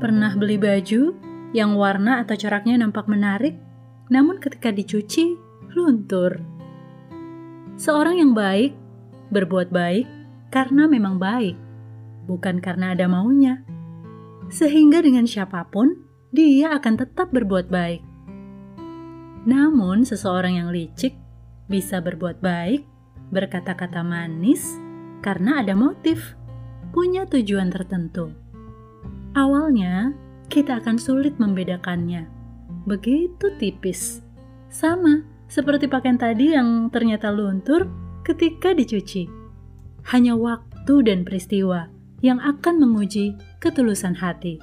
Pernah beli baju yang warna atau coraknya nampak menarik, namun ketika dicuci, luntur. Seorang yang baik berbuat baik karena memang baik, bukan karena ada maunya. Sehingga dengan siapa pun, dia akan tetap berbuat baik. Namun, seseorang yang licik bisa berbuat baik, berkata-kata manis, karena ada motif, punya tujuan tertentu. Awalnya, kita akan sulit membedakannya. Begitu tipis. Sama seperti pakaian tadi yang ternyata luntur ketika dicuci. Hanya waktu dan peristiwa yang akan menguji ketulusan hati.